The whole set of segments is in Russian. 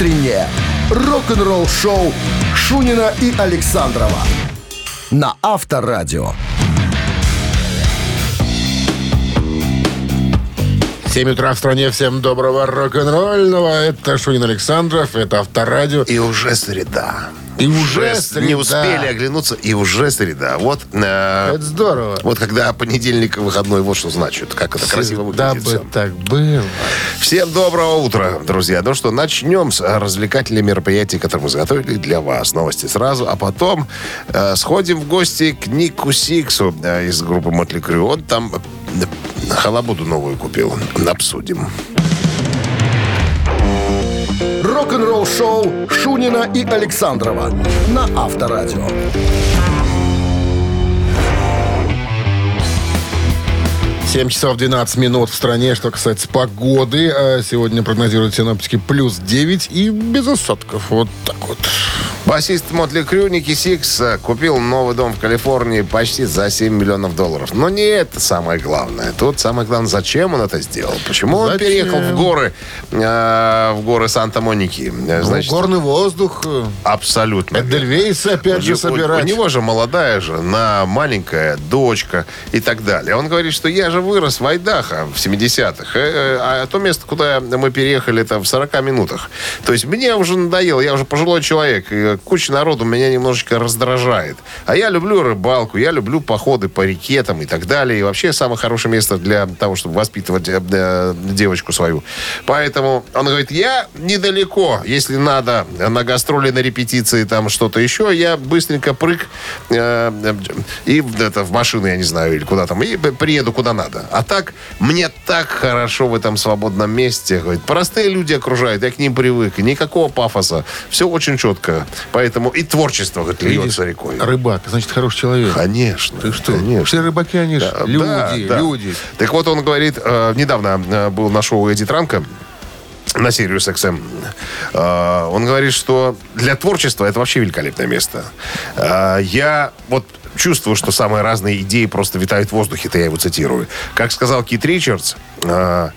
Утреннее рок-н-ролл-шоу Шунина и Александрова на Авторадио. 7 утра в стране. Всем доброго рок-н-ролльного. Это Шунин Александров, это Авторадио. И уже среда. И уже среда. Не успели оглянуться, и уже среда. Вот, э, Это здорово. вот когда понедельник выходной, вот что значит. Как это красиво Да выглядит. бы всё. так было. Всем доброго утра, друзья. Ну что, начнем с развлекательных мероприятий, которые мы заготовили для вас. Новости сразу, а потом э, сходим в гости к Нику Сиксу э, из группы Мотли Крю. Он там э, халабуду новую купил. Обсудим. Рок-н-ролл-шоу Шунина и Александрова на Авторадио. 7 часов 12 минут в стране. Что касается погоды, э, сегодня прогнозируют синоптики плюс 9 и без осадков. Вот так вот. Басист Mötley Crüe Ники Сикс э, купил новый дом в Калифорнии почти за 7 миллионов долларов. Но не это самое главное. Тут самое главное, зачем он это сделал. Почему он Зачем? переехал в горы, э, в горы Санта-Моники. Э, Значит, Ну, горный воздух. э, абсолютно. Эдельвейс опять У же собирать. У него же молодая жена, маленькая дочка и так далее. Он говорит, что я же вырос в Айдахо в 70-х. э, э, А то место, куда мы переехали, это в 40 минутах. То есть мне уже надоело, я уже пожилой человек. Куча народу меня немножечко раздражает. А я люблю рыбалку, я люблю походы по реке там, и так далее. И вообще самое хорошее место для того, чтобы воспитывать э, э, девочку свою. Поэтому он говорит, я недалеко, если надо на гастроли, на репетиции, там что-то еще, я быстренько прыг э, э, и это, в машину, я не знаю, или куда там, и приеду куда надо. А так, мне так хорошо в этом свободном месте. Говорит, простые люди окружают, я к ним привык, никакого пафоса, все очень четко. Поэтому и творчество, говорит, льется рекой. Рыбак, значит, хороший человек. Конечно. Ты что? Конечно. Все рыбаки, они ж Да, люди, да, да. люди. Так вот, он говорит, э, недавно э, был на шоу Эдди Транка на Sirius XM. Э, он говорит, что для творчества это вообще великолепное место. Э, я вот чувствую, что самые разные идеи просто витают в воздухе, это я его цитирую. Как сказал Кит Ричардс, э,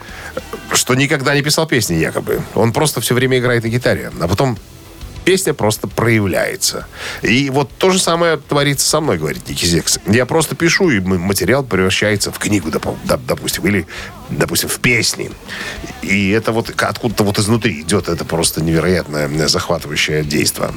что никогда не писал песни якобы. Он просто все время играет на гитаре. А потом песня просто проявляется. И вот то же самое творится со мной, говорит Ники Зекс. Я просто пишу, и материал превращается в книгу, допу- доп- допустим, или, допустим, в песни. И это вот откуда-то вот изнутри идет это просто невероятное захватывающее действие.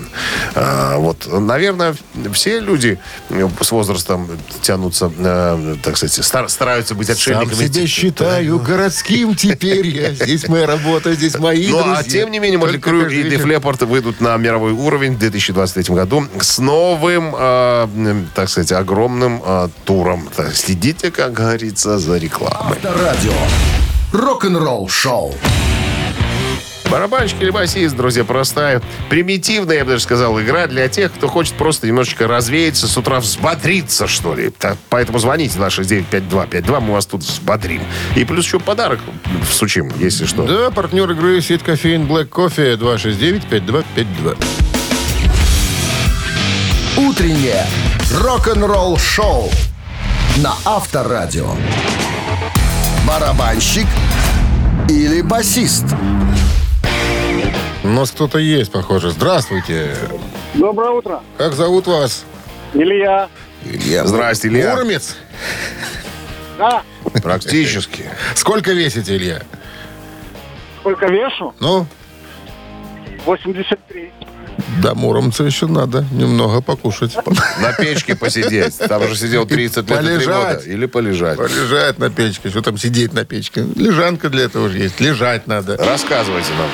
А, вот, наверное, все люди э, с возрастом тянутся, э, так сказать, стар- стараются быть Сам отшельниками. себя считаю городским теперь я. Здесь моя работа, здесь мои Ну, а тем не менее, Мотли Крю и. Деф Леппорт выйдут на мировой уровень в 2023 году с новым, э, так сказать, огромным э, туром. Так, Следите, как говорится, за рекламой. Авторадио. Рок-н-ролл-шоу. Барабанщик или басист, друзья, простая, примитивная, я бы даже сказал, игра для тех, кто хочет просто немножечко развеяться, с утра взбодриться, что ли. Так, поэтому звоните на 695252, мы вас тут взбодрим. И плюс еще подарок всучим, если что. Да, партнер игры сеть кофеин Black Coffee 269-5252. Утреннее рок-н-ролл-шоу на Авторадио. Барабанщик или басист? У нас кто-то есть, похоже. Здравствуйте. Доброе утро. Как зовут вас? Илья. Илья. Здрасте, Илья. Муромец? Да, Практически. Сколько весите, Илья? сколько вешу? Ну, 83. до Муромца еще надо немного покушать. На печке посидеть. Там же сидел 30 лет Полежать. года. Или полежать. Полежать на печке. Что там сидеть на печке? Лежанка для этого же есть. Лежать надо. Рассказывайте нам.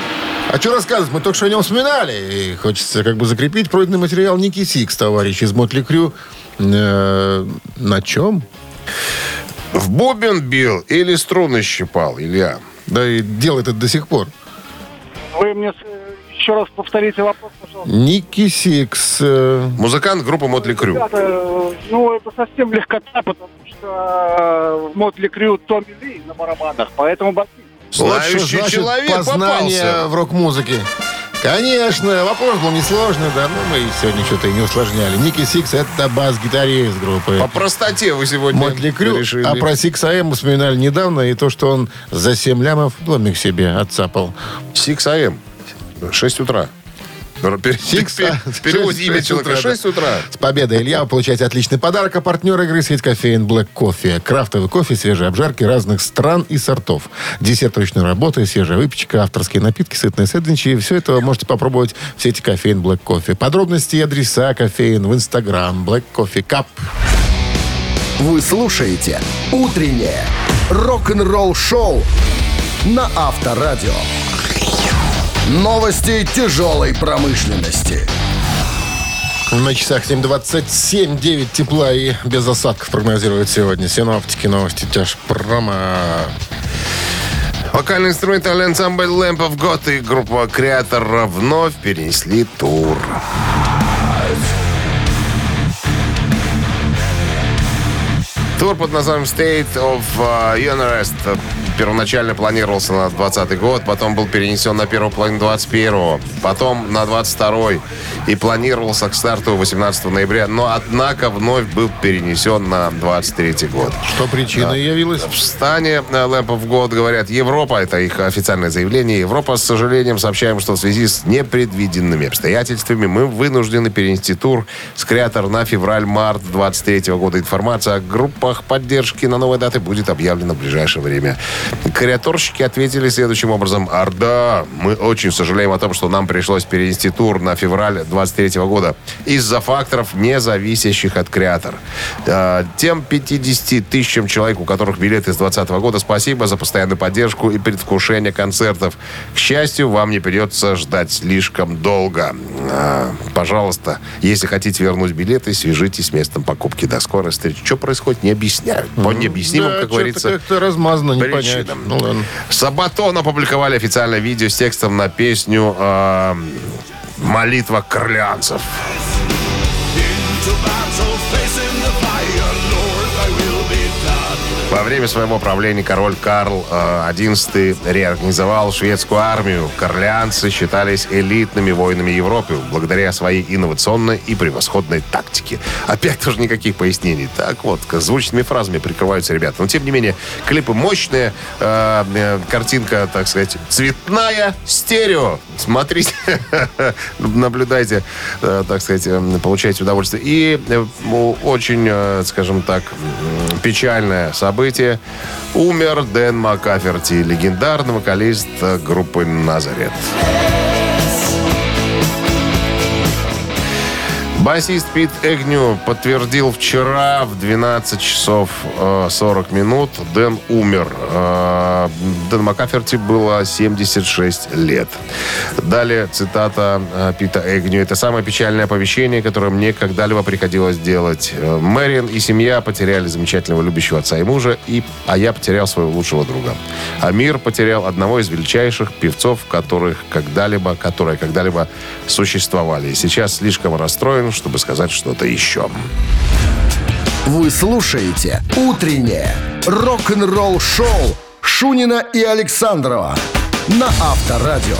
А что рассказывать? Мы только что о нем вспоминали. И хочется как бы закрепить пройденный материал Ники Сикс, товарищ из Mötley Crüe. Э, на чем? В бубен бил или струны щипал, Илья? Да и делает это до сих пор. Вы мне еще раз повторите вопрос, пожалуйста. Ники Сикс. э, Музыкант группы Mötley Crüe. Ребята, э, ну, это совсем легкота, потому что э, в Mötley Crüe Томми Ли на барабанах, поэтому басист. Вот что Знающий значит человек познание попался. в рок-музыке. Конечно, вопрос был несложный, да, но мы сегодня что-то и не усложняли. Ники Сикс — это бас-гитарист группы. По простоте вы сегодня Mötley Crüe. решили. А про Sixx:A.M. мы вспоминали недавно, и то, что он за 7 лямов домик себе отцапал. 6 AM. 6 утра. Пер- Six, пер- а? Перевод Шесть- имя человека. утра, да. 6 утра. С победой, Илья! Вы получаете отличный подарок. А партнер игры сеть кофеин Black Coffee. Крафтовый кофе, свежие обжарки разных стран и сортов. Десерт ручной работы, свежая выпечка, авторские напитки, сытные сэндвичи. Все это вы можете попробовать в сети кофеин Black Coffee. Подробности и адреса кофеин в Инстаграм Black Coffee Cup. Вы слушаете «Утреннее рок-н-ролл-шоу» на Авторадио. Новости тяжелой промышленности. На часах 7.27, 9 тепла и без осадков прогнозируют сегодня синоптики. Новости тяжпрома. Вокальный инструментальный ансамбль Lamp of God и группа Креатор вновь перенесли тур. Тур под названием State of uh, Unrest первоначально планировался на 20 год, потом был перенесен на первую половину 21 потом на 22 и планировался к старту 18 ноября, но однако вновь был перенесен на 23 год. Что причиной явилась? В стане э, Lamp of God говорят, Европа, это их официальное заявление, Европа, с сожалением, сообщаем, что в связи с непредвиденными обстоятельствами мы вынуждены перенести тур с креатор на февраль-март 23 года. Информация о группах поддержки на новой даты будет объявлена в ближайшее время. Креаторщики ответили следующим образом. Орда, мы очень сожалеем о том, что нам пришлось перенести тур на февраль 23 года из-за факторов, не зависящих от креатор. Э, Тем 50 тысячам человек, у которых билеты с 2020 года, спасибо за постоянную поддержку и предвкушение концертов. К счастью, вам не придется ждать слишком долго. Э, Пожалуйста, если хотите вернуть билеты, свяжитесь с местом покупки. До скорой встречи. Что происходит, не объясняют. По необъяснимым, Да, как говорится, как-то размазано, не причинам. Ну ладно. Сабатон опубликовали официальное видео с текстом на песню э, «Молитва корлеанцев». Во время своего правления король Карл э, XI реорганизовал шведскую армию. Корлеанцы считались элитными воинами Европы благодаря своей инновационной и превосходной тактике. Опять тоже никаких пояснений. Так вот, звучными фразами прикрываются ребята. Но, тем не менее, клипы мощные, э, э, картинка, так сказать, цветная, стерео. Смотрите, наблюдайте, э, так сказать, э, получайте удовольствие. И э, очень, э, скажем так, печальное событие. Умер Дэн Маккаферти, легендарный вокалист группы «Назарет». Басист Пит Эгню подтвердил вчера в 12 часов э, 40 минут. Дэн умер. Э, Дэн Маккаферти было 76 лет. Далее цитата э, Пита Эгню. Это самое печальное оповещение, которое мне когда-либо приходилось делать. Э, Мэриан и семья потеряли замечательного любящего отца и мужа, и, а я потерял своего лучшего друга. А мир потерял одного из величайших певцов, которых когда-либо, которые когда-либо существовали. Сейчас слишком расстроен, чтобы сказать что-то еще. Вы слушаете «Утреннее рок-н-ролл-шоу» Шунина и Александрова на Авторадио.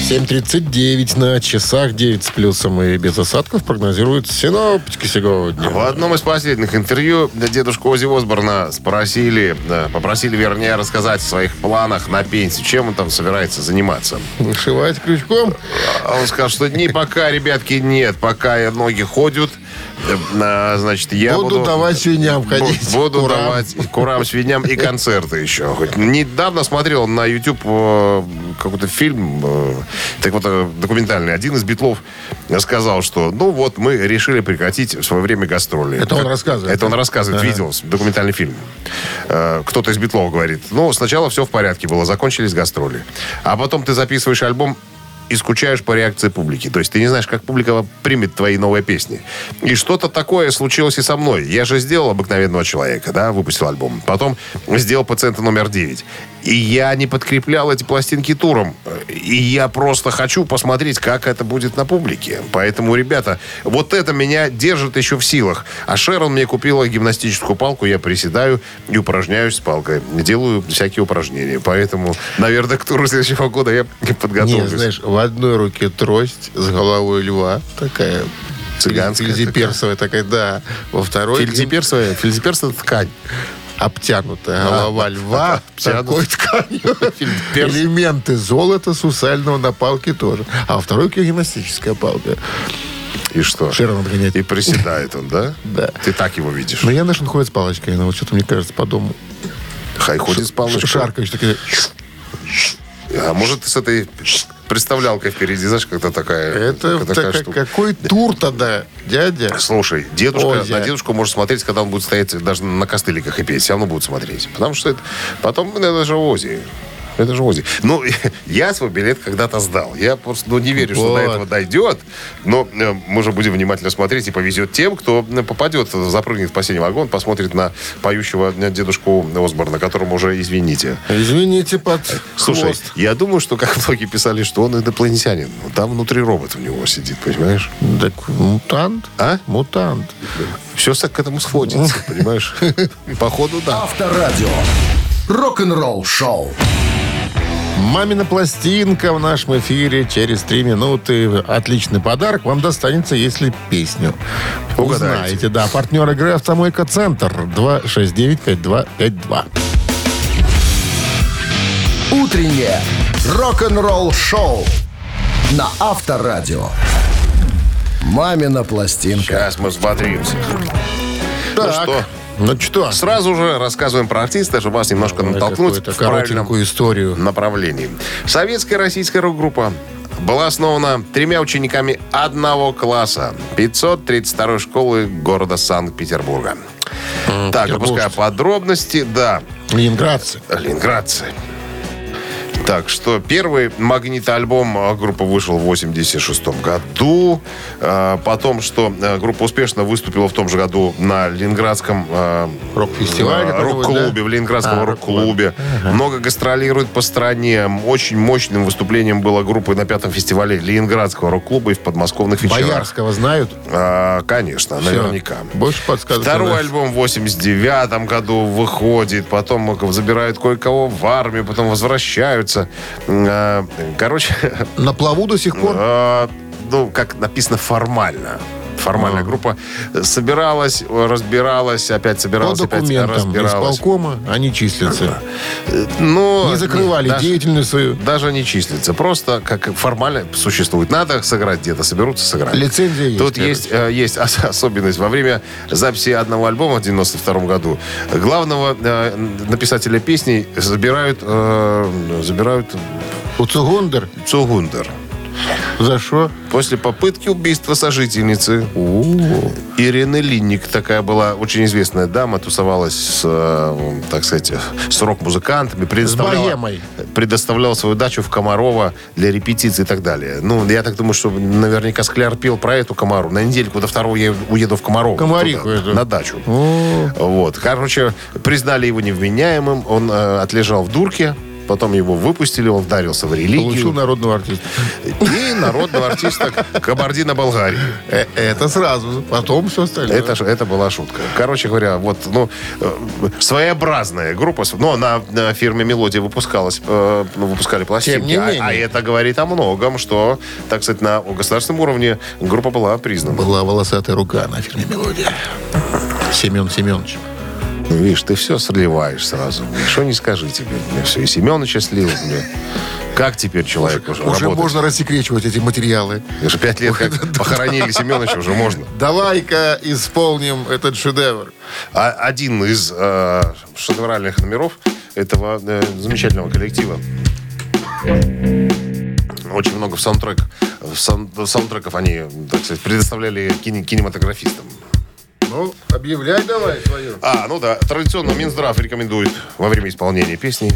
7.39 на часах, 9 с плюсом и без осадков прогнозируют синоптики сегодня. В одном из последних интервью дедушку Ози Осборна спросили, попросили, вернее, рассказать о своих планах на пенсию. Чем он там собирается заниматься? Вышивать крючком. А он сказал, что не пока, ребятки, нет. Пока ноги ходят, значит, я Буду буду... давать свиньям ходить. Буду Курам. давать курам, свиньям и концерты еще. Хоть недавно смотрел на YouTube э, какой-то фильм, э, так вот, э, документальный. Один из битлов сказал, что, ну вот, мы решили прекратить в свое время гастроли. Это он рассказывает, Это он рассказывает, Ага. видел документальный фильм. Э, Кто-то из битлов говорит, ну, сначала все в порядке было, закончились гастроли. А потом ты записываешь альбом, и скучаешь по реакции публики. То есть ты не знаешь, как публика примет твои новые песни. И что-то такое случилось и со мной. Я же сделал «Обыкновенного человека», да, выпустил альбом. Потом сделал «Пациента номер 9». И я не подкреплял эти пластинки туром. И я просто хочу посмотреть, как это будет на публике. Поэтому, ребята, вот это меня держит еще в силах. А Шерон мне купила гимнастическую палку, я приседаю и упражняюсь с палкой. Делаю всякие упражнения. Поэтому, наверное, к туру следующего года я Не, подготовлюсь. знаешь, в одной руке трость с головой льва, такая Цыганская Фельдеперсовая такая, да. Во второй... Фельдеперсовая, фельдеперс это ткань. Обтянутая голова льва такой тканью. Элементы золота сусального на палке тоже. А во второй руке гимнастическая палка. И что? Шерон отгонять. И приседает он, да? Да. Ты так его видишь. Но Яныш он ходит с палочкой, но вот что-то мне кажется по дому. Хай ходит с палочкой. Шаркаешь такие. А может, ты с этой представлялкой впереди, знаешь, когда такая, Это такая так- штука. какой тур тогда, дядя? Слушай, дедушка, Ой, на дедушку может смотреть, когда он будет стоять даже на костыликах и петь. Все равно будет смотреть. Потому что это... Потом ну, это же Ози. Это же Ози. Ну, я свой билет когда-то сдал. Я просто ну, не верю, что Вот. до этого дойдет. Но э, мы же будем внимательно смотреть и повезет тем, кто э, попадет, запрыгнет в последний вагон, посмотрит на поющего э, дедушку Осборна, которому уже извините. Извините, под Слушай, хвост. я думаю, что, как многие писали, что он инопланетянин. Там внутри робот у него сидит, понимаешь? Так мутант? А? Мутант. Все к этому сходится, понимаешь? Походу, да. Авторадио. Рок-н-ролл шоу. Мамина пластинка в нашем эфире через три минуты. Отличный подарок вам достанется, если песню Угадаете. узнаете. Да, партнер игры «Автомойка Центр» 269-5252. Утреннее рок-н-ролл шоу на Авторадио. Мамина пластинка. Сейчас мы взбодримся. Ну Так, что, Ну что? сразу же рассказываем про артиста, чтобы вас немножко Давай натолкнуть в правильном историю. направлении. Советская российская рок-группа была основана тремя учениками одного класса 532 школы города Санкт-Петербурга. Так, Петербуржцы. выпуская подробности, да, Ленинградцы. Ленинградцы. Так, что первый магнитоальбом группы вышел в 86 году. Э, Потом, что э, группа успешно выступила в том же году на Ленинградском э, Рок-фестивале рок-клубе, да? в Ленинградском А, рок-клубе. Много гастролирует по стране. Очень мощным выступлением была группа на пятом фестивале Ленинградского рок-клуба и в подмосковных вечерах. Боярского знают? А, конечно, Всё. наверняка. Больше подсказок. Второй альбом в 89 году выходит, потом забирают кое-кого в армию, потом возвращаются. А, Короче, На плаву до сих пор? а, ну, как написано, формально. Формальная группа собиралась, разбиралась, опять По собиралась, опять документам разбиралась. исполкома они числятся. Но Не закрывали даже- деятельность свою. Даже не числится. Просто как формально существует. Надо сыграть где-то, соберутся сыграть. Лицензия есть. Тут есть, э, есть ос- особенность. Во время записи одного альбома в 92 году главного э, написателя песней забирают, э, забирают У Цугундер? Цугундер. За что? После попытки убийства сожительницы Ирины Линник, такая была очень известная дама, тусовалась с, э, так сказать, с рок-музыкантами, предоставляла, богемой. предоставляла свою дачу в Комарова для репетиций и так далее. Ну, я так думаю, что наверняка Скляр пел про эту Комару. На недельку до второго я уеду в Комаров. Комариху туда. На дачу. О, Вот. Короче, признали его невменяемым, он э, отлежал в дурке, потом его выпустили, он вдарился в религию. Получил народного артиста. И народного артиста Кабардино-Болгарии. Э, Это сразу. Потом все остальное. Это, это была шутка. Короче говоря, вот, ну, э, своеобразная группа. Но на, на фирме «Мелодия» выпускалась, э, ну, выпускали пластинки. Тем не А- менее. А, это говорит о многом, что, так сказать, на государственном уровне группа была признана. Была волосатая рука на фильме «Мелодия». Семен Семенович. Ну, видишь, ты все сливаешь сразу. Что не скажи тебе. Мне все. И Семеновича слил. Мне. Как теперь человек уже, Уже работает? можно рассекречивать эти материалы. Уже пять лет как похоронили Семеновича, уже можно. Давай-ка исполним этот шедевр. А один из э, шедевральных номеров этого э, замечательного коллектива. Очень много в саундтрек, в саундтреков они, так сказать, предоставляли кине- кинематографистам. Ну, объявляй давай свою. А, ну да, традиционно Минздрав рекомендует во время исполнения песни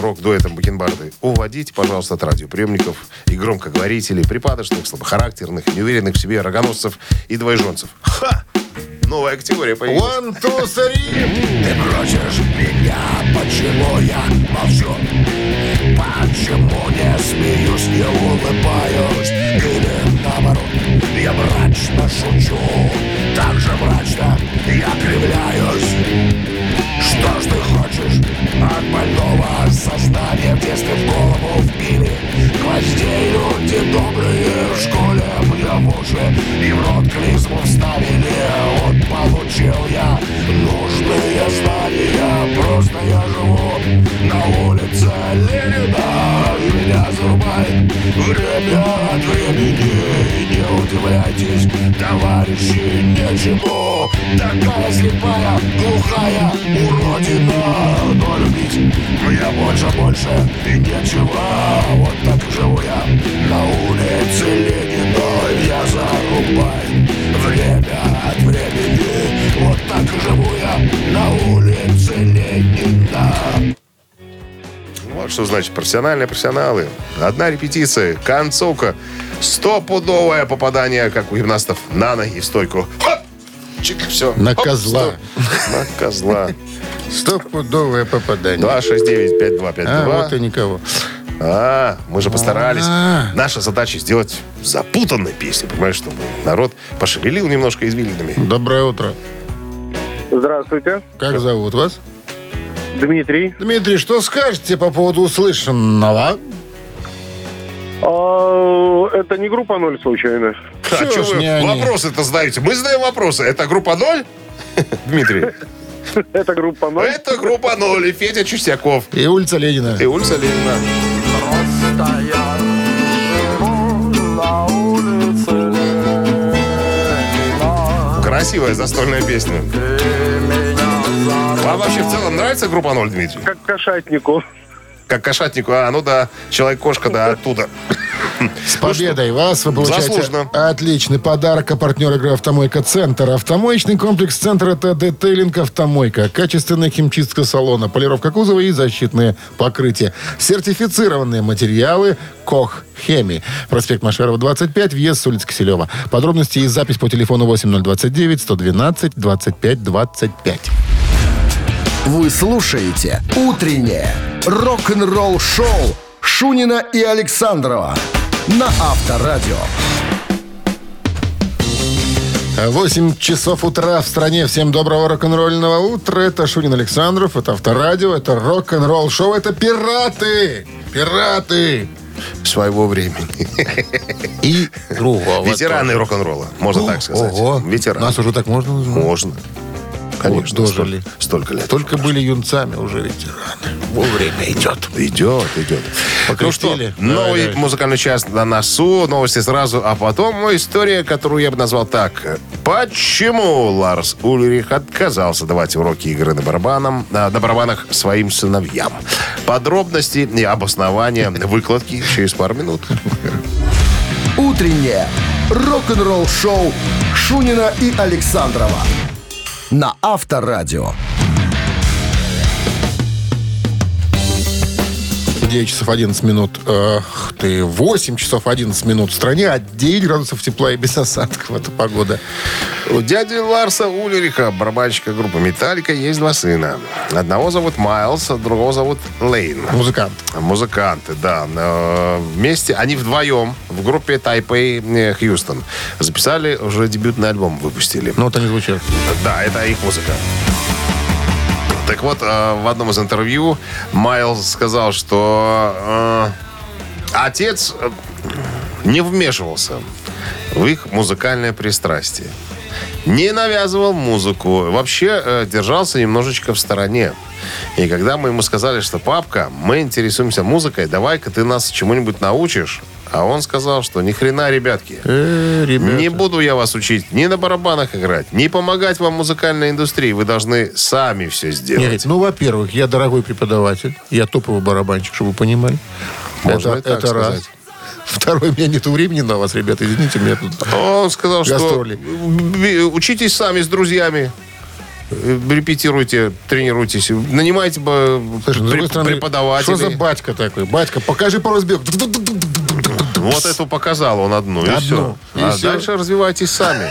рок-дуэтом Бакенбарды уводите, пожалуйста, от радиоприемников и громкоговорителей, припадочных, слабохарактерных, неуверенных в себе рогоносцев и двоеженцев. Ха! Новая категория появилась. One, two, three. Ты просишь меня, почему я молчу? Почему не смеюсь, не улыбаюсь? Или наоборот, я мрачно шучу Так же мрачно я кривляюсь. Что ж ты хочешь от больного сознания В детстве в голову вбили Гвоздей люди добрые в школе. Мне в уши и в рот клизму вставили. Вот получил я нужные знания. Просто я живу на улице Ленина меня зарубает время от времени. Не удивляйтесь, товарищи, ничему Такая слепая, глухая уродина. Но любить мне больше, больше и нечего. Вот так живу я на улице Ленина Я зарубаю время от времени. Вот так живу я на улице Ленина Вот что значит профессиональные профессионалы. Одна репетиция, концовка, стопудовое попадание, как у гимнастов, на ноги в стойку. Хоп! Чик, все. На козла. На козла. Стопудовое попадание. 269-5252. А, вот и никого. А, мы же постарались. А. Наша задача сделать запутанной песню, понимаешь, чтобы народ пошевелил немножко извилинами. Доброе утро. Здравствуйте. Как зовут вас? Дмитрий. Дмитрий, что скажете по поводу услышанного? А, это не группа ноль случайно? А что ж вы вопросы-то знаете? Мы знаем вопросы. Это группа ноль? Дмитрий. Это группа ноль. Это группа ноль и Федя Чистяков. И улица Ленина. И улица Ленина. Просто я живу на улице Ленина Красивая застольная песня. Вам вообще в целом нравится группа ноль, Дмитрий? Как кошатнику. Как кошатнику. А, ну да, Человек-кошка, да, оттуда. С победой вас вы получаете Заслуженно. отличный подарок. А партнер игры «Автомойка Центр». Автомоечный комплекс «Центр» — это детейлинг «Автомойка». Качественная химчистка салона, полировка кузова и защитные покрытия. Сертифицированные материалы «Кох Хеми». Проспект Машерова, 25, въезд с улицы Киселева. Подробности и запись по телефону 8029 112 25 25. Вы слушаете «Утреннее рок-н-ролл-шоу» Шунина и Александрова на Авторадио. 8 часов утра в стране. Всем доброго рок-н-ролльного утра. Это Шунин Александров, это Авторадио, это рок-н-ролл шоу, это пираты! Пираты! Своего времени. И другого. Ветераны рок-н-ролла, можно так сказать. Ого, Ветераны. нас уже так можно назвать? Можно. Конечно, Вот столь- дожили. столько лет. Только были юнцами уже ветераны. Вовремя идет. Идет, идет. Ну что, Покрестили? новый Давай музыкальный час на носу, новости сразу, а потом история, которую я бы назвал так. Почему Ларс Ульрих отказался давать уроки игры на, барабаном, на барабанах своим сыновьям? Подробности и обоснования выкладки через пару минут. «Утреннее рок-н-ролл-шоу» Шунина и Александрова на Авторадио. 9 часов 11 минут. Эх ты, 8 часов 11 минут в стране, а 9 градусов тепла и без осадков. Это погода. У дяди Ларса Ульриха, барабанщика группы «Металлика», есть два сына. Одного зовут Майлз, а другого зовут Лейн. Музыкант. Музыканты, да. Э, Вместе, они вдвоем в группе Тайпей э, Хьюстон записали, уже дебютный альбом выпустили. Ну, вот они звучат. Да, это их музыка. Так вот, э, в одном из интервью Майлз сказал, что э, отец э, не вмешивался в их музыкальное пристрастие. Не навязывал музыку. Вообще держался немножечко в стороне. И когда мы ему сказали, что папка, мы интересуемся музыкой, давай-ка ты нас чему-нибудь научишь. А он сказал, что ни хрена, ребятки. Э, ребята. Не буду я вас учить ни на барабанах играть, ни помогать вам в музыкальной индустрии. Вы должны сами все Нет, сделать. ну, во-первых, я дорогой преподаватель. Я топовый барабанщик, чтобы вы понимали. Можно это и так это раз. Второй, у меня нет времени на вас, ребята. Извините, меня тут... Он сказал, что Гастроли. б- учитесь сами с друзьями. Репетируйте, тренируйтесь, нанимайте Слушай, стороны, преподавателей. Что за батька такой? Батька, покажи по разбегу. Вот эту показал он одну, и все. и а всё. дальше развивайтесь сами.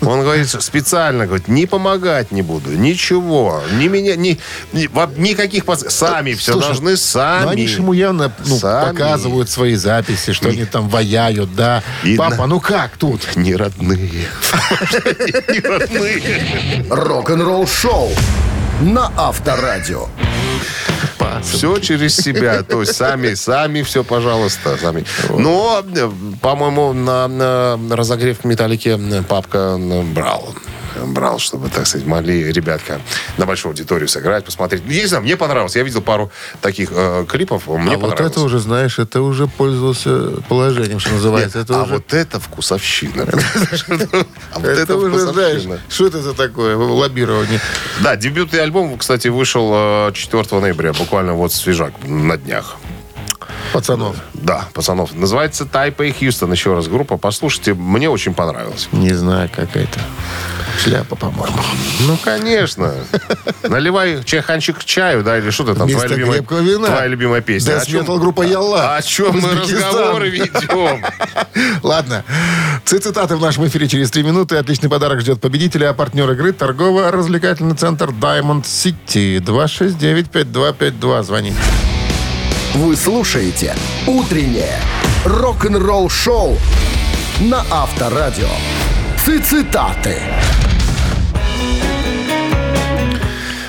Он говорит, специально говорит, не помогать не буду, ничего, не меня, ни, ни- никаких пац- сами все Слушай, должны сами. Ну, они же ему явно ну, Сами. показывают свои записи, что они там ваяют, да. Видно. Папа, ну как тут? Не родные. Не родные. Рок-н-ролл-шоу на Авторадио. Все через себя. То есть сами, сами все, пожалуйста, сами. Но, по-моему, на, на разогрев металлики папка брал брал, чтобы, так сказать, могли ребятка на большую аудиторию сыграть, посмотреть. Не знаю, мне понравилось. Я видел пару таких э, клипов, мне а вот это уже, знаешь, это уже пользовался положением, что называется. Нет, это а уже, вот это вкусовщина. А вот это уже, знаешь, что это за такое лоббирование? Да, дебютный альбом, кстати, вышел э, 4 ноября, буквально вот свежак на днях. Пацанов. Да, пацанов. Называется Тайпа и Хьюстон. Еще раз группа. Послушайте, мне очень понравилось. Не знаю, какая-то шляпа, по-моему. Ну, конечно. Наливай чайханчик к чаю, да, или что ты там? Вместо твоя любимая, вина. Твоя любимая песня. Death О чем- группа Ялла. О чем мы разговоры ведем? Ладно. Цитаты в нашем эфире через три минуты. Отличный подарок ждет победителя. А партнер игры торгово-развлекательный центр Diamond City. 269-5252. Звони. Вы слушаете «Утреннее рок-н-ролл-шоу» на Авторадио. Цитаты.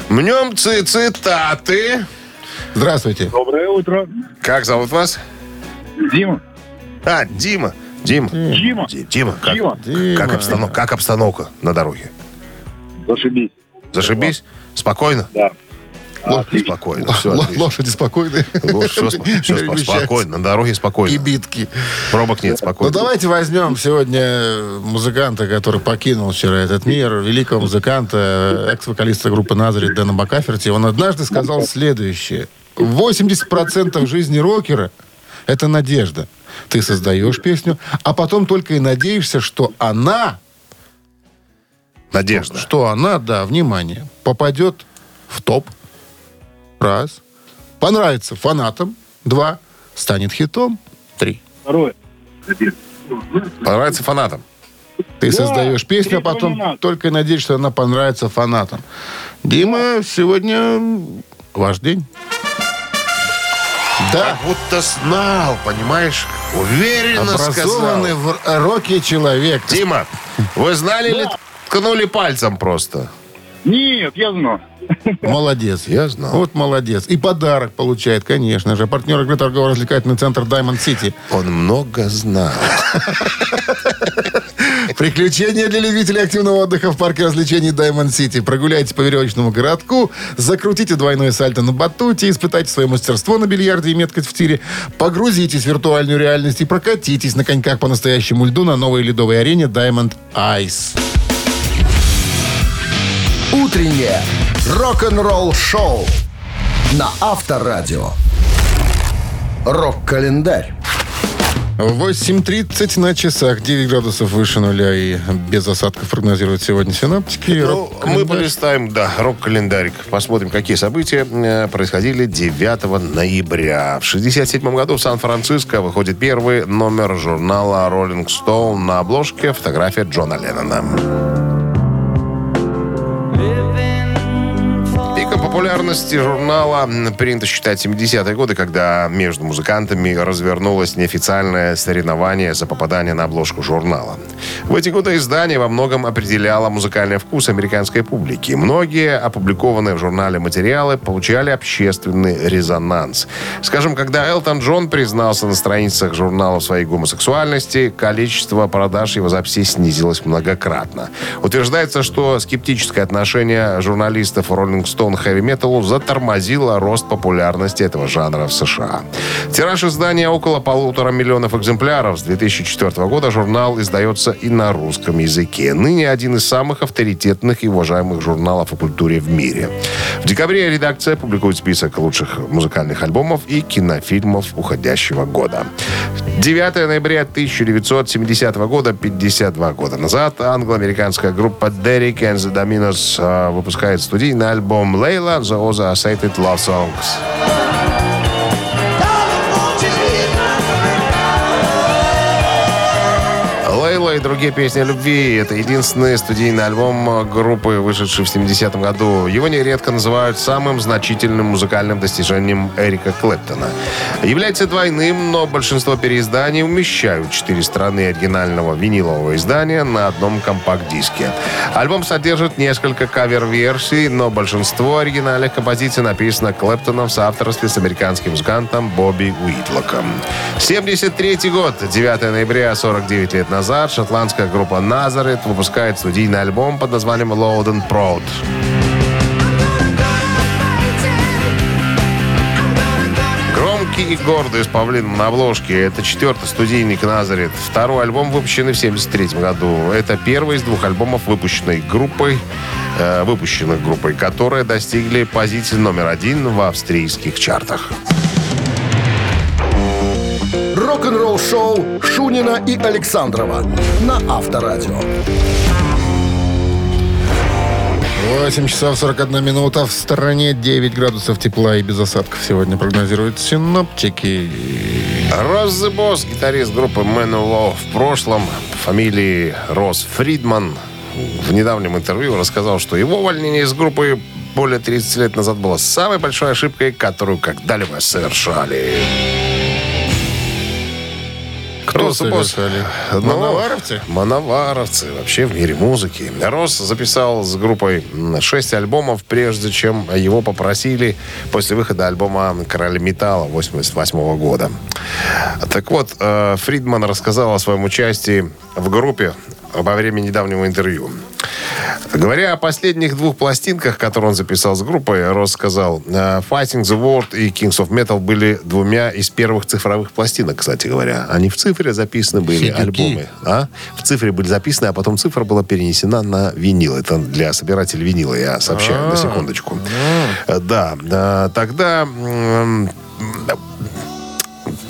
Мнем ци- цитаты. Здравствуйте. Доброе утро. Как зовут вас? Дима. А, Дима. Дима. Дима. Ди- Дима, как, Дима. как, обстанов- как обстановка на дороге? Зашибись. Зашибись? Спокойно? Да. Спокойно. Все. Лошади спокойны. Перемещаются. спокойно. На дороге И спокойно. битки. Пробок нет, Ну, спокойно. давайте возьмем сегодня музыканта, который покинул вчера этот мир, великого музыканта, экс-вокалиста группы «Назарет» Дэна Бакаферти. Он однажды сказал следующее. 80% жизни рокера – это надежда. Ты создаешь песню, а потом только и надеешься, что она, Надежда. что она, да, внимание, попадет в топ. Раз. Понравится фанатам. Два. Станет хитом. Три. Второе. Понравится фанатам. Ты Да, создаешь песню, а потом надо. только надеешься, что она понравится фанатам. Дима, сегодня ваш день. Да, Как будто знал, понимаешь? Уверенно образованный сказал. в роке человек. Дима, вы знали или ткнули пальцем просто? Нет, я знаю. Молодец. Я знал. Вот молодец. И подарок получает, конечно же. Партнер игры торгово-развлекательный центр Diamond City. Он много знал. Приключения для любителей активного отдыха в парке развлечений Diamond City. Прогуляйтесь по веревочному городку, закрутите двойное сальто на батуте, испытайте свое мастерство на бильярде и меткость в тире, погрузитесь в виртуальную реальность и прокатитесь на коньках по настоящему льду на новой ледовой арене Diamond Ice. «Утреннее рок-н-ролл-шоу» на Авторадио. Рок-календарь. 8.30 на часах, 9 градусов выше нуля и без осадков прогнозируют сегодня синоптики. Ну, мы полистаем, да, рок-календарик. Посмотрим, какие события э, происходили 9 ноября. В 67 году в Сан-Франциско выходит первый номер журнала Rolling Stone. На обложке фотография Джона Леннона. Популярности журнала принято считать 70-е годы, когда между музыкантами развернулось неофициальное соревнование за попадание на обложку журнала. В эти годы издание во многом определяло музыкальный вкус американской публики. Многие опубликованные в журнале материалы получали общественный резонанс. Скажем, когда Элтон Джон признался на страницах журнала своей гомосексуальности, количество продаж его записей снизилось многократно. Утверждается, что скептическое отношение журналистов Rolling Stone к хэви-металу затормозило рост популярности этого жанра в США. Тираж издания около полутора миллионов экземпляров. С 2004 года журнал издается и на русском языке. Ныне один из самых авторитетных и уважаемых журналов о культуре в мире. В декабре редакция публикует список лучших музыкальных альбомов и кинофильмов уходящего года. 9 ноября 1970 года, 52 года назад, англо-американская группа Derek and the Dominos э, выпускает студийный альбом «Layla The I also I selected love songs. И другие песни о любви. Это единственный студийный альбом группы, вышедший в 70-м году. Его нередко называют самым значительным музыкальным достижением Эрика Клэптона. Является двойным, но большинство переизданий умещают четыре страны оригинального винилового издания на одном компакт-диске. Альбом содержит несколько кавер-версий, но большинство оригинальных композиций написано Клэптоном в соавторстве с американским музыкантом Бобби Уитлоком. 73 год, 9 ноября, 49 лет назад, шотландская группа Nazareth выпускает студийный альбом под названием Loud and Proud. Громкий и гордый с павлином на обложке. Это четвертый студийник Назарет. Второй альбом выпущенный в 73 году. Это первый из двух альбомов, выпущенной группой, э, выпущенных группой, которые достигли позиции номер один в австрийских чартах. Рок-н-ролл шоу Шунина и Александрова на Авторадио. 8 часов 41 минута. В стороне 9 градусов тепла и без осадков сегодня прогнозируют синоптики. Росс The Boss, гитарист группы Manowar в прошлом, по фамилии Росс Фридман, в недавнем интервью рассказал, что его увольнение из группы более 30 лет назад было самой большой ошибкой, которую когда-либо совершали. Кто совершали? Ну, Мановаровцы? Мановаровцы вообще в мире музыки. Росс записал с группой 6 альбомов, прежде чем его попросили после выхода альбома «Короли металла» 88 года. Так вот, э, Фридман рассказал о своем участии в группе во время недавнего интервью. Говоря о последних двух пластинках, которые он записал с группой, Росс сказал, «Э, Fighting the World и Kings of Metal были двумя из первых цифровых пластинок, кстати говоря. Они в цифре записаны были, Федюки. альбомы. А? В цифре были записаны, а потом цифра была перенесена на винил. Это для собирателей винила, я сообщаю, на секундочку. Э, Да, э, тогда...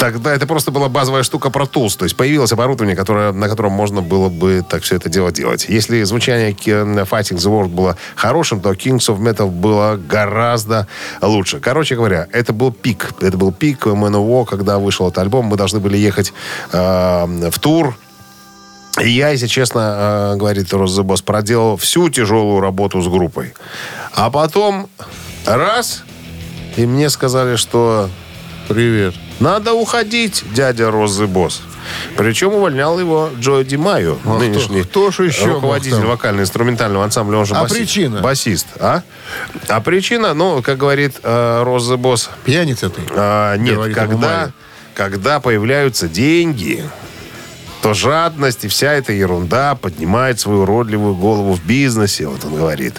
Тогда это просто была базовая штука Pro Tools. То есть появилось оборудование, которое, на котором можно было бы так все это дело делать. Если звучание Ки- Fighting the World было хорошим, то Kings of Metal было гораздо лучше. Короче говоря, это был пик. Это был пик Manowar, когда вышел этот альбом. Мы должны были ехать э, в тур и я, если честно, э, говорит Росс Босс, проделал всю тяжелую работу с группой. А потом раз, и мне сказали, что Привет. Надо уходить, дядя Розы Босс. Причем увольнял его Джо Ди Майо, А нынешний кто- кто еще руководитель вокально-инструментального ансамбля, он же А баси- причина? басист. А? а причина, ну, как говорит э, Роза Босс, Пьяница ты. а, нет, Говорит когда, когда появляются деньги, то жадность и вся эта ерунда поднимает свою уродливую голову в бизнесе, вот он говорит.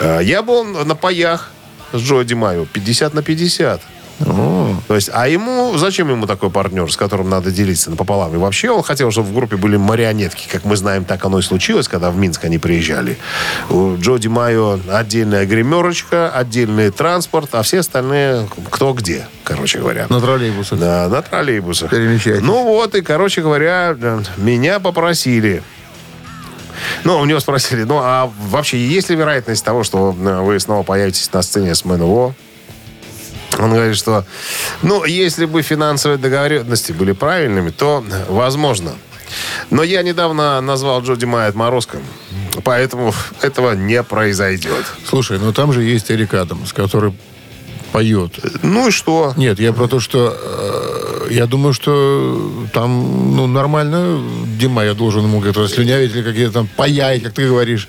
Э, Я был на паях с Джо Ди Майо 50 на 50. То есть, а ему, зачем ему такой партнер, с которым надо делиться напополам? И вообще он хотел, чтобы в группе были марионетки. Как мы знаем, так оно и случилось, когда в Минск они приезжали. У Джо Ди Майо отдельная гримерочка, отдельный транспорт, а все остальные кто где, короче говоря. На троллейбусах. Да, на троллейбусах. Перемещайтесь. Ну вот, и, короче говоря, меня попросили. Ну, у него спросили, ну, а вообще есть ли вероятность того, что вы снова появитесь на сцене с МНО? Он говорит, что, ну, если бы финансовые договоренности были правильными, то возможно. Но я недавно назвал Джоди Майя отморозком, поэтому этого не произойдет. Слушай, ну там же есть Эрик Адамс, который поет. Ну и что? Нет, я про то, что э, я думаю, что там ну, нормально Дима, я должен ему как-то слюнявить или какие-то там паять, как ты говоришь.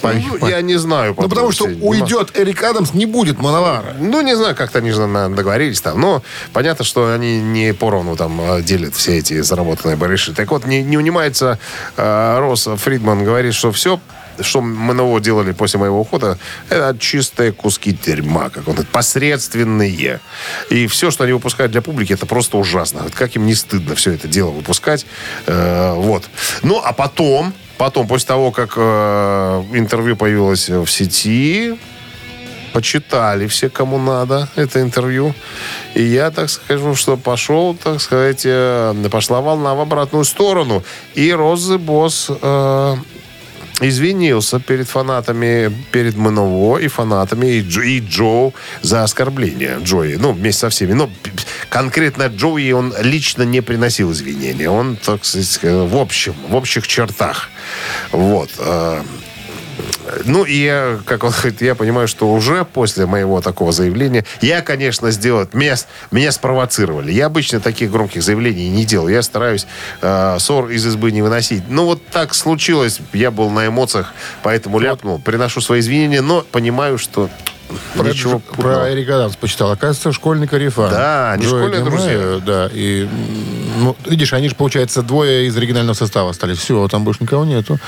Па- Ну, па- я не знаю. Ну, потому что уйдет Эрик Адамс, не будет Мановара. Ну, не знаю, как-то они же наверное, договорились там. Но понятно, что они не поровну там э, делят все эти заработанные барыши. Так вот, не, не унимается э, Росс Фридман, говорит, что все что мы нового делали после моего ухода, это чистые куски дерьма, как он говорит, посредственные. И все, что они выпускают для публики, это просто ужасно. Как им не стыдно все это дело выпускать. Э, вот. Ну, а потом, потом, после того, как э, интервью появилось в сети, почитали все, кому надо, это интервью. И я, так скажу, что пошел, так сказать, э, пошла волна в обратную сторону. И Розы Босс э, извинился перед фанатами, перед МНО и фанатами, и, Джо, и Джо за оскорбление Джои. Ну, вместе со всеми. Но п- конкретно Джои он лично не приносил извинения. Он, так сказать, э, в общем, в общих чертах. Вот. Ну, и я, как он говорит, я понимаю, что уже после моего такого заявления, я, конечно, сделал, меня, меня спровоцировали. Я обычно таких громких заявлений не делаю. Я стараюсь э, ссор из избы не выносить. Ну, вот так случилось. Я был на эмоциях, поэтому ляпнул. Приношу свои извинения, но понимаю, что Про, ничего про Эрика Адамс почитал. Оказывается, школьный корефан. Да, они Джо школьные Ди друзья. Да, и Ну, видишь, они же, получается, двое из оригинального состава стали. Все, там больше никого нету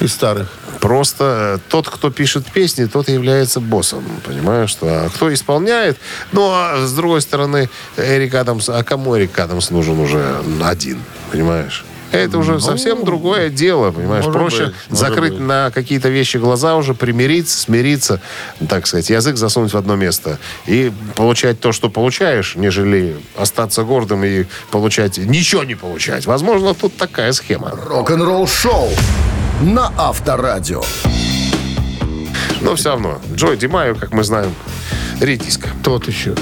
из старых. Просто э, тот, кто пишет песни, тот и является боссом. Понимаешь, что а кто исполняет. Ну, а с другой стороны, Эрик Адамс, а кому Эрик Адамс нужен уже один? Понимаешь? Это уже совсем другое дело, понимаешь? Ну, может Проще быть, может закрыть быть. на какие-то вещи глаза уже, примириться, смириться, так сказать, язык засунуть в одно место и получать то, что получаешь, нежели остаться гордым и получать ничего не получать. Возможно, тут такая схема. Рок-н-ролл шоу на Авторадио. Но все равно, Джой Димаю, как мы знаем, редиска. Тот еще.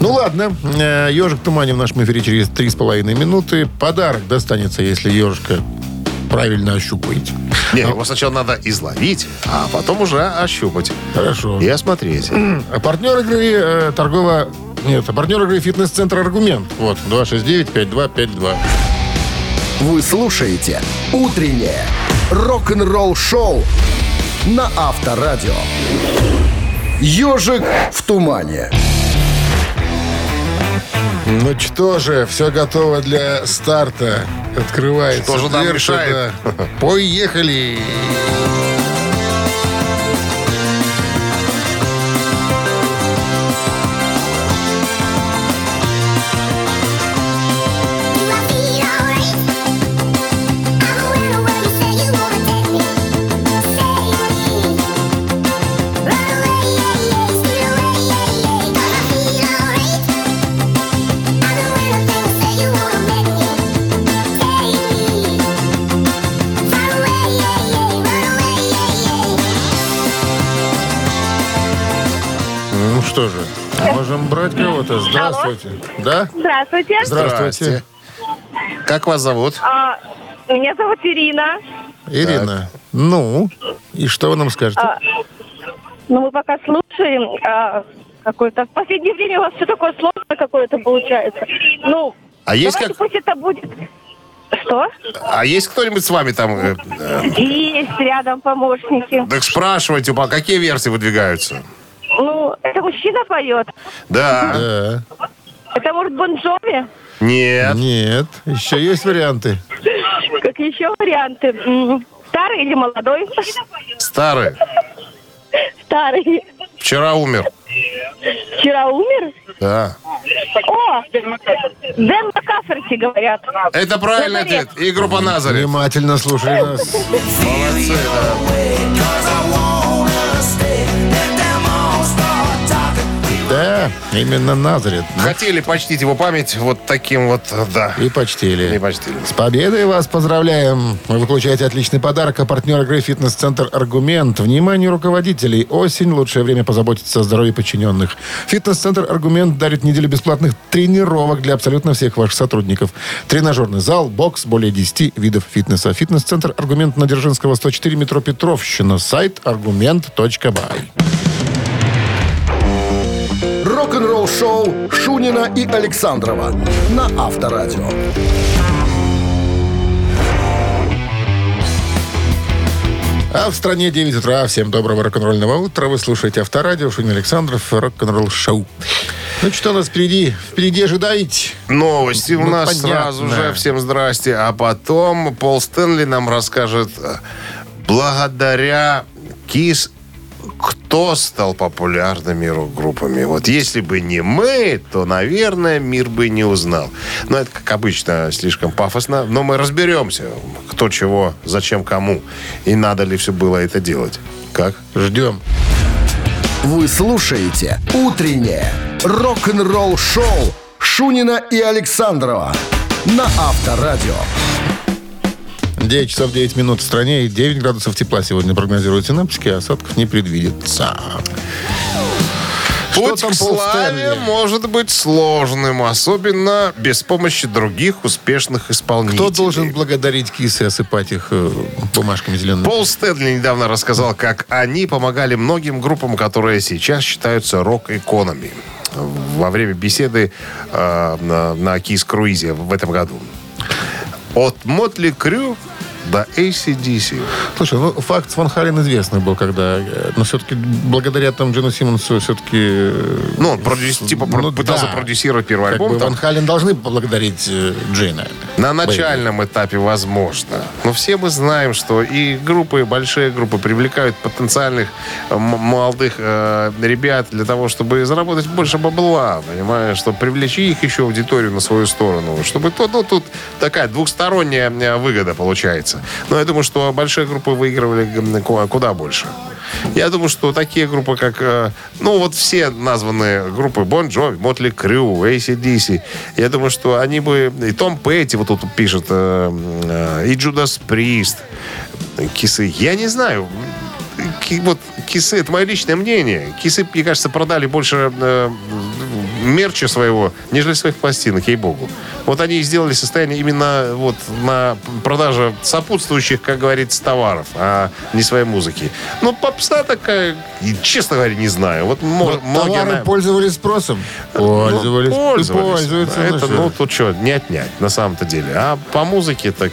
Ну ладно, Э, ежик в тумане в нашем эфире через три с половиной минуты. Подарок достанется, если ежика правильно ощупаете. Не, его сначала надо изловить, а потом уже ощупать Хорошо. и осмотреть. А партнер игры э, торгово... Нет, а партнер игры фитнес-центр «Аргумент». Вот, 269-5252. Вы слушаете «Утреннее рок-н-ролл шоу» на Авторадио. «Ежик в тумане». Ну что же, все готово для старта. Открывается Что же нам дверца, мешает? да. Поехали! Ну Здравствуйте. Да? Здравствуйте. Здравствуйте. Как вас зовут? А, меня зовут Ирина. Ирина. Ну, и что вы нам скажете? А, ну, мы пока слушаем а, какое-то... В последнее время у вас все такое сложное какое-то получается. Ну, А есть давайте как- пусть это будет... Что? А есть кто-нибудь с вами там? э, э, Есть рядом помощники. Так спрашивайте, по какие версии выдвигаются? Ну, это мужчина поет. Да. Да. Это, может, Бон Джови? Нет. Нет, еще есть варианты. Как еще варианты? М, Старый или молодой? Старый. Старый. Вчера умер. Вчера умер? Да. О! Дэн Макаферти, говорят. Это правильный Назарет. ответ. И группа Назарет. Внимательно слушай нас. Молодцы, да. Да, именно Назарет. Хотели почтить его память вот таким вот, да. И почтили. И почтили. С победой вас поздравляем! Вы получаете отличный подарок, а партнер игры «Фитнес-центр Аргумент». Внимание руководителей! Осень – лучшее время позаботиться о здоровье подчиненных. «Фитнес-центр Аргумент» дарит неделю бесплатных тренировок для абсолютно всех ваших сотрудников. Тренажерный зал, бокс, более 10 видов фитнеса. «Фитнес-центр Аргумент» на Дзержинского, 104, метро Петровщина. Сайт аргумент.бай. Рок-н-ролл шоу Шунина и Александрова на Авторадио. А в стране 9 утра. Всем доброго рок-н-ролльного утра. Вы слушаете Авторадио, Шунин Александров, рок-н-ролл шоу. Ну, что у нас впереди? Впереди ожидаете? Новости у Ну, нас понятно. сразу же. Всем здрасте. А потом Пол Стэнли нам расскажет, э, благодаря Кис, кто стал популярными рок-группами. Вот если бы не мы, то, наверное, мир бы не узнал. Но это, как обычно, слишком пафосно. Но мы разберемся, кто чего, зачем кому. И надо ли все было это делать. Как? Ждем. Вы слушаете «Утреннее рок-н-ролл шоу» Шунина и Александрова на Авторадио. 9 часов 9 минут в стране и 9 градусов тепла сегодня прогнозируют синаптики, а осадков не предвидится. Что Путь там к славе может быть сложным, особенно без помощи других успешных исполнителей. Кто должен благодарить кисы и осыпать их э, бумажками зелеными? Пол Стэнли недавно рассказал, как они помогали многим группам, которые сейчас считаются рок-иконами. Во время беседы э, на, на Кис Круизе в этом году. От Мотли Крю до ACDC. Слушай, ну факт с Ван Хален известный был, когда... э, Но все-таки благодаря там Джину Симмонсу все-таки... Ну, он продюс- типа про- пытался продюсировать первый Как альбом. бы там. Ван Хален должны поблагодарить э, Джина. На начальном этапе возможно. Но все мы знаем, что и группы, большие группы привлекают потенциальных э, молодых э, ребят для того, чтобы заработать больше бабла, понимаешь, чтобы привлечь их еще аудиторию на свою сторону, чтобы то, ну, тут такая двухсторонняя э, выгода получается. Но я думаю, что большие группы выигрывали куда больше. Я думаю, что такие группы, как... э, Ну, вот все названные группы Bon Jovi, Motley Crue, ACDC, я думаю, что они бы... И Том Петти вот тут пишет, э, э, и Priest, э, Кисы. Я не знаю. Вот Кисы, это мое личное мнение. Кисы, мне кажется, продали больше мерча своего, нежели своих пластинок, ей-богу. Вот они и сделали состояние именно вот на продаже сопутствующих, как говорится, товаров, а не своей музыки. Ну, попса такая, и, честно говоря, не знаю. Вот мо- многие... Товары наверное, пользовались спросом? Пользовались. ну, пользовались. Пользуются. Это, ну ну, тут что, не отнять, на самом-то деле. А по музыке так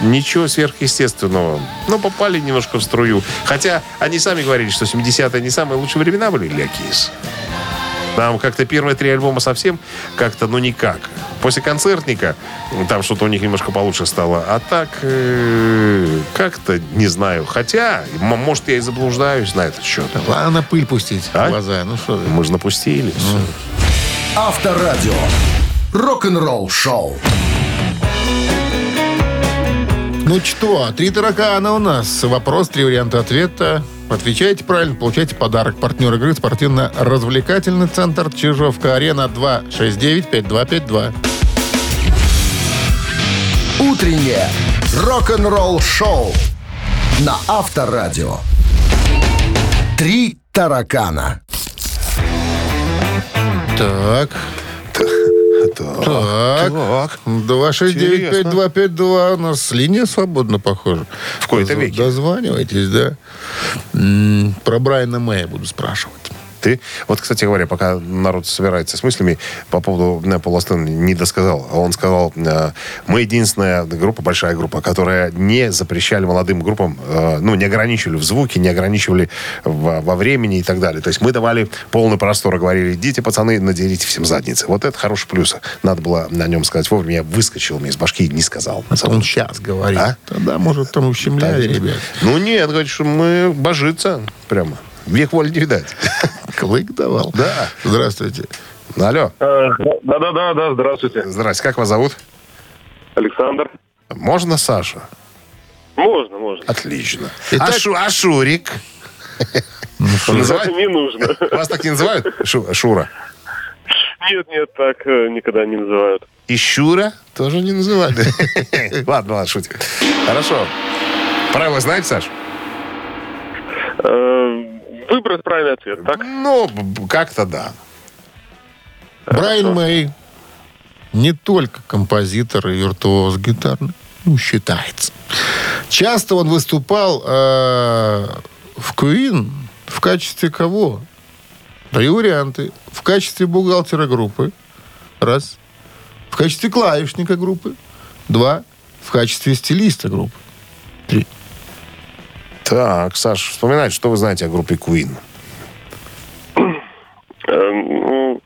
ничего сверхъестественного. Ну, попали немножко в струю. Хотя они сами говорили, что 70-е не самые лучшие времена были для Кис. Там как-то первые три альбома совсем как-то, ну, никак. После концертника там что-то у них немножко получше стало. А так, э, как-то, не знаю. Хотя, может, я и заблуждаюсь на этот счет. Ладно, пыль пустить А? в глаза. Ну что. Мы же напустили. всё. Авторадио. Рок-н-ролл шоу. Ну что, три таракана у нас. Вопрос, три варианта ответа. Отвечаете правильно, получаете подарок. Партнер игры спортивно-развлекательный центр Чижовка-Арена 269-5252. Утреннее рок-н-ролл шоу на Авторадио. Три таракана. Так, так. Так. 269-5252. У нас линия свободна, похоже. В кои-то веки. Дозванивайтесь, да. Про Брайана Мэя буду спрашивать. Ты, вот, кстати говоря, пока народ собирается с мыслями по поводу э, Пола не досказал. Он сказал, э, мы единственная группа, большая группа, которая не запрещали молодым группам, э, ну, не ограничивали в звуке, не ограничивали во, времени и так далее. То есть мы давали полный простор, говорили, идите, пацаны, надерите всем задницы. Вот это хороший плюс. Надо было на нем сказать вовремя. Я выскочил мне из башки и не сказал. Это он сейчас говорит. А? Тогда, может, там ущемляли, ребят. Ну нет, говорит, что мы божиться прямо. Век воли не видать. Клык давал? Да. Здравствуйте. Алло. Да-да-да, да, здравствуйте. Здрасте, как вас зовут? Александр. Можно Саша? Можно, можно. Отлично. Итак- А, Шу- а Шурик? Он называет- не нужно. Вас так не называют? Шу- Шура. Нет, нет, так э, никогда не называют. И Шура тоже не называли. Ладно, ладно, шутим. Хорошо. Правила знаете, Саш? Выбрать правильный ответ, так? Ну, как-то да. Брайан Мэй не только композитор и виртуоз гитарный, ну, считается. Часто он выступал э, в Queen в качестве кого? Даю варианты. В качестве бухгалтера группы. Раз. В качестве клавишника группы. Два. В качестве стилиста группы. Три. Так, Саш, вспоминайте, что вы знаете о группе Queen. Э, Ну,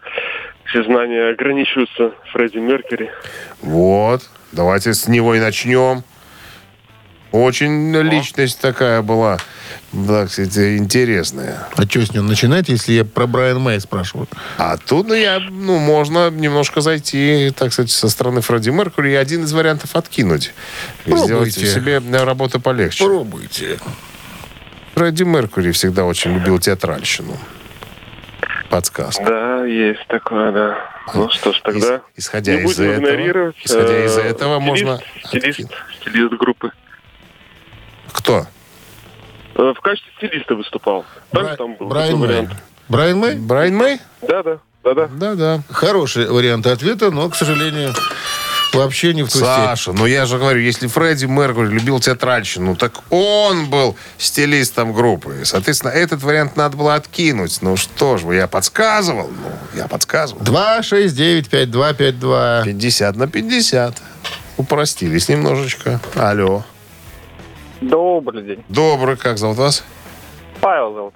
все знания ограничиваются Фредди Меркьюри. Вот. Давайте с него и начнем. Очень личность такая была, так сказать, интересная. А что с ним начинать, если я про Брайан Мэй спрашиваю? А тут ну, я, ну, можно немножко зайти, так сказать, со стороны Фредди Меркури и один из вариантов откинуть. И Пробуйте. сделать себе работу полегче. Пробуйте. Фредди Меркури всегда очень любил театральщину. Подсказка. Да, есть такое, да. Ну что ж, тогда Ис- исходя не из будем этого, игнорировать. исходя из Э, этого, стилист, можно Стилист, стилист группы. Кто? Э, В качестве стилиста выступал. Также Бра- там был Брайан Мэй. Брайан Мэй? Брайан Мэй? Да-да, да-да. Да-да. Хороший вариант ответа, но, к сожалению, вообще не в ту. Саша, ну я же говорю, если Фредди Меркури любил театральщину, так он был стилистом группы. Соответственно, этот вариант надо было откинуть. Ну что ж, вы, я подсказывал. Ну, я подсказывал. 269-5252. 50 на 50. Упростились немножечко. Алло. Добрый день. Добрый, как зовут вас? Павел зовут.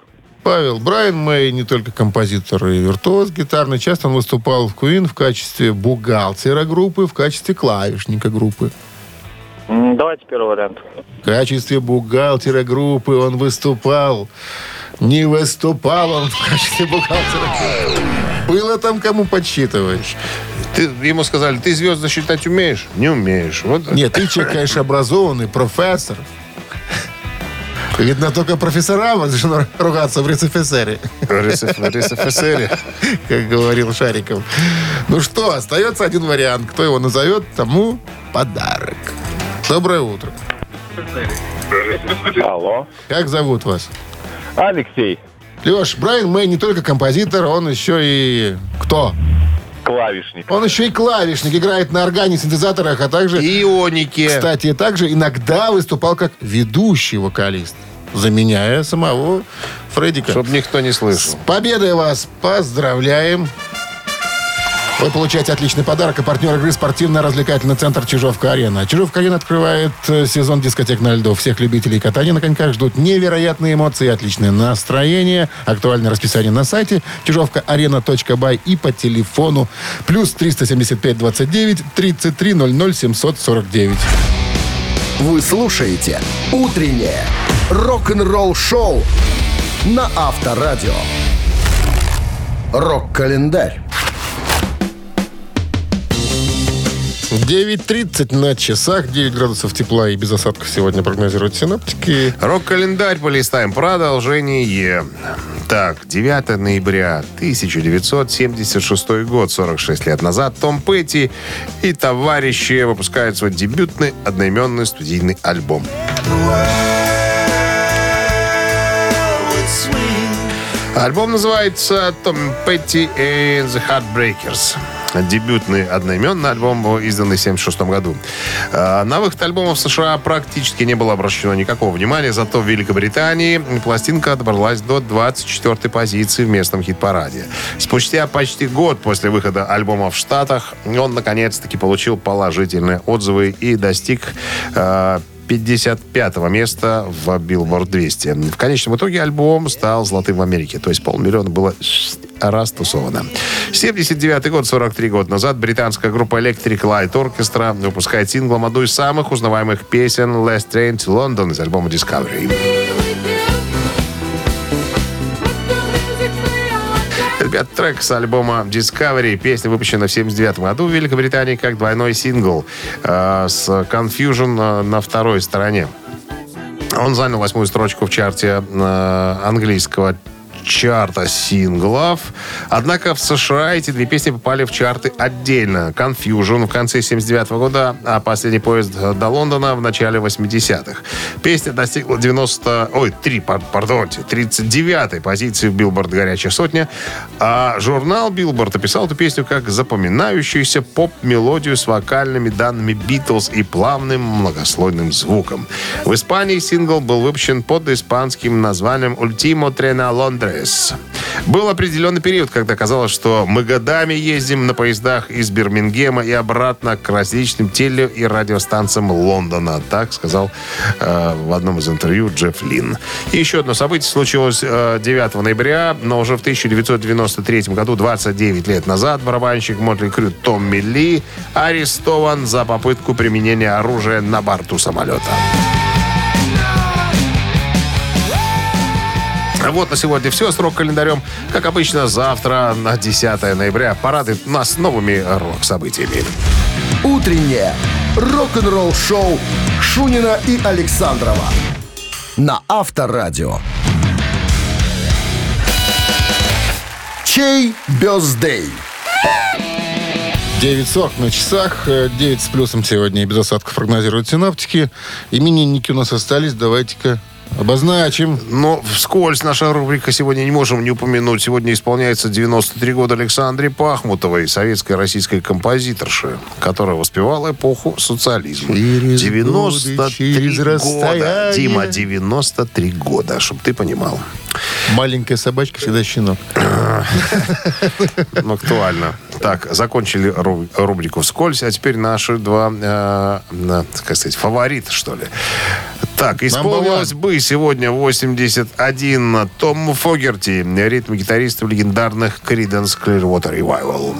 Павел Брайан Мэй не только композитор и виртуоз гитарный. Часто он выступал в Queen в качестве бухгалтера группы, в качестве клавишника группы. Давайте первый вариант. В качестве бухгалтера группы он выступал. Не выступал он в качестве бухгалтера. Было там кому подсчитывать. Ты, ему сказали, ты звезды считать умеешь? Не умеешь. Вот. Нет, ты человек, конечно, образованный, профессор. Видно, только профессорам разрешено ругаться в РСФСР, РСФСР. как говорил Шариков. Ну что, остается один вариант. Кто его назовет, тому подарок. Доброе утро. Алло. Как зовут вас? Алексей. Леш, Брайан Мэй не только композитор, он еще и... Кто? Клавишник. Он еще и клавишник, играет на органе, синтезаторах, а также... Ионики. Кстати, также иногда выступал как ведущий вокалист, заменяя самого Фреддика. Чтоб никто не С слышал. победой вас поздравляем! Вы получаете отличный подарок. И партнер игры спортивно-развлекательный центр «Чижовка-арена». «Чижовка-арена» открывает э, сезон дискотек на льду. Всех любителей катания на коньках ждут невероятные эмоции и отличное настроение. Актуальное расписание на сайте чижовка-арена.бай и по телефону плюс 375 29 33 00 749. Вы слушаете «Утреннее рок-н-ролл-шоу» на Авторадио. Рок-календарь. 9.30 на часах, 9 градусов тепла и без осадков сегодня прогнозируют синоптики. Рок-календарь полистаем. Продолжение. Так, 9 ноября 1976 год, 46 лет назад, Том Петти и товарищи выпускают свой дебютный одноименный студийный альбом. Альбом называется «Том Петти and the Heartbreakers». Дебютный одноименный альбом издан в 1976 году. А, На выход альбома в США практически не было обращено никакого внимания, зато в Великобритании пластинка добралась до 24-й позиции в местном хит-параде. Спустя почти год после выхода альбома в Штатах он наконец-таки получил положительные отзывы и достиг а, 55 места в Billboard 200. В конечном итоге альбом стал золотым в Америке. То есть полмиллиона было растусовано. 79 год, 43 года назад, британская группа Electric Light Orchestra выпускает синглом одну из самых узнаваемых песен «Last Train to London» из альбома Discovery. Ребят, трек с альбома Discovery. Песня выпущена в 79 году в Великобритании как двойной сингл э, с Confusion э, на второй стороне. Он занял восьмую строчку в чарте э, английского чарта синглов. Однако в США эти две песни попали в чарты отдельно. Confusion в конце 79 года, а последний поезд до Лондона в начале 80-х. Песня достигла 90... Ой, 3, пар- пардонте, 39-й позиции в Билборд «Горячая сотня». А журнал Билборд описал эту песню как запоминающуюся поп-мелодию с вокальными данными Битлз и плавным многослойным звуком. В Испании сингл был выпущен под испанским названием «Último Tren a Londres». Был определенный период, когда казалось, что мы годами ездим на поездах из Бирмингема и обратно к различным теле- и радиостанциям Лондона. Так сказал э, в одном из интервью Джефф Лин. И еще одно событие случилось э, 9 ноября, но уже в 1993 году, 29 лет назад, барабанщик Мотли Крю Томми Ли арестован за попытку применения оружия на борту самолета. Вот на сегодня все. Срок календарем, как обычно, завтра на 10 ноября. Парады нас новыми рок-событиями. Утреннее рок-н-ролл-шоу Шунина и Александрова на Авторадио. Чей бездей? 9.40 на часах, э, 9 с плюсом сегодня и без осадков прогнозируют синаптики. Именинники у нас остались, давайте-ка обозначим. Но вскользь наша рубрика сегодня не можем не упомянуть. Сегодня исполняется 93 года Александре Пахмутовой, советской российской композиторши, которая воспевала эпоху социализма. Через 93 годы, через года. расстояние. Дима, 93 года, чтобы ты понимал. Маленькая собачка всегда щенок. Ну, актуально. Так, закончили ру- рубрику «Вскользь», а теперь наши два, э, как сказать, фаворита, что ли. Так, исполнилось бы сегодня 81 Том Фогерти, ритм-гитарист в легендарных Creedence Clearwater Revival.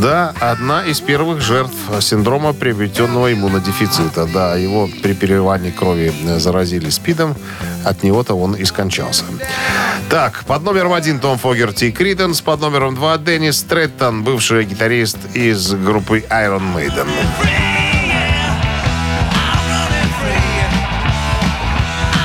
Да, одна из первых жертв синдрома приобретенного иммунодефицита. Да, его при переливании крови э, заразили СПИДом. От него-то он и скончался. Так, под номером один Том Фогерти Криденс, под номером два Деннис Треттон, бывший гитарист из группы Iron Maiden.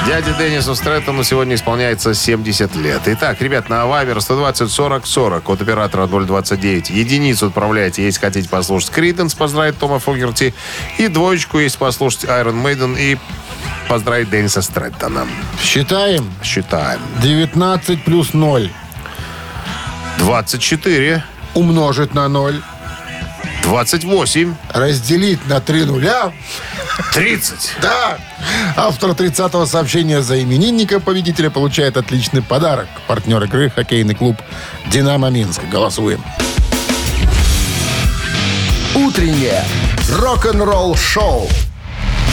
Дяде Деннису Стрэттону сегодня исполняется 70 лет. Итак, ребят, на Вайбер 120 40 40, код оператора 029. Единицу отправляйте, если хотите послушать Криденс, поздравить Тома Фогерти. И двоечку, если послушать Iron Maiden и поздравить Денниса Стрэттона. Считаем. Считаем. 19 плюс 0 24, умножить на 0, 28, разделить на 3 нуля. 30. Да! Автор 30-го сообщения за именинника победителя получает отличный подарок. Партнер игры хоккейный клуб «Динамо Минск». Голосуем. Утреннее рок-н-ролл-шоу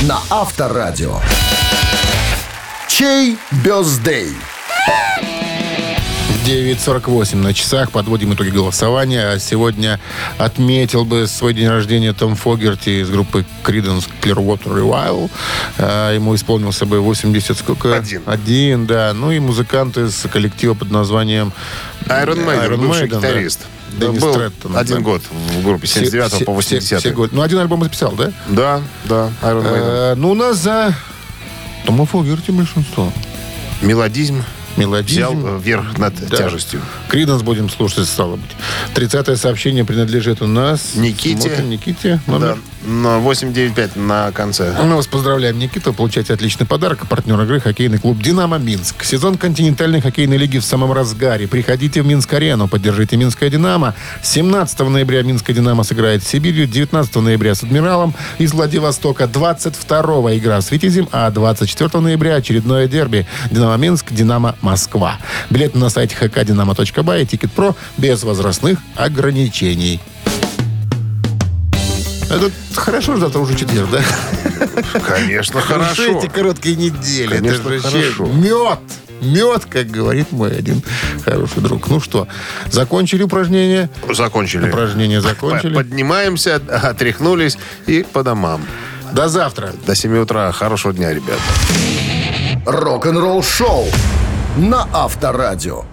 на Авторадио. Чей бездей? 9.48 на часах. Подводим итоги голосования. А Сегодня отметил бы свой день рождения Том Фогерти из группы Creedence Clearwater Revival. А, Ему исполнился бы 80 сколько? Один. Один, да. Ну и музыкант из коллектива под названием Iron Maiden, Iron бывший Maiden, да. гитарист. Деннис Был Треттон, один да. год в группе, с 79 Все- по все- 80 все годы. Ну, один альбом записал, да? Да, да, Iron Maiden. Э, ну, у нас за Тома Фогерти большинство. Мелодизм Мелодизм. взял э, верх над Да. тяжестью. Криденс будем слушать, стало быть. 30-е сообщение принадлежит у нас... Никите. Смотрим, Никите. Номер. Да, на 895 на конце. Мы вас поздравляем, Никита. Получаете отличный подарок. Партнер игры хоккейный клуб «Динамо Минск». Сезон континентальной хоккейной лиги в самом разгаре. Приходите в Минск-арену, поддержите «Минское Динамо». 17 ноября «Минское Динамо» сыграет с Сибирью, 19 ноября с «Адмиралом» из Владивостока, 22 игра с «Витязем», а 24 ноября очередное дерби «Динамо Минск», «Динамо Москва». Билеты на сайте hkdinamo.by и «Ticketpro» без возрастных ограничений. Это хорошо, что завтра уже четверг, да? Конечно, Уже хорошо. эти короткие недели. Конечно, это же хорошо. мед. Мед, как говорит мой один хороший друг. Ну что, закончили упражнение? Закончили. Упражнения закончили. Поднимаемся, отряхнулись и по домам. До завтра. До 7 утра. Хорошего дня, ребят. Рок-н-ролл-шоу на Авторадио.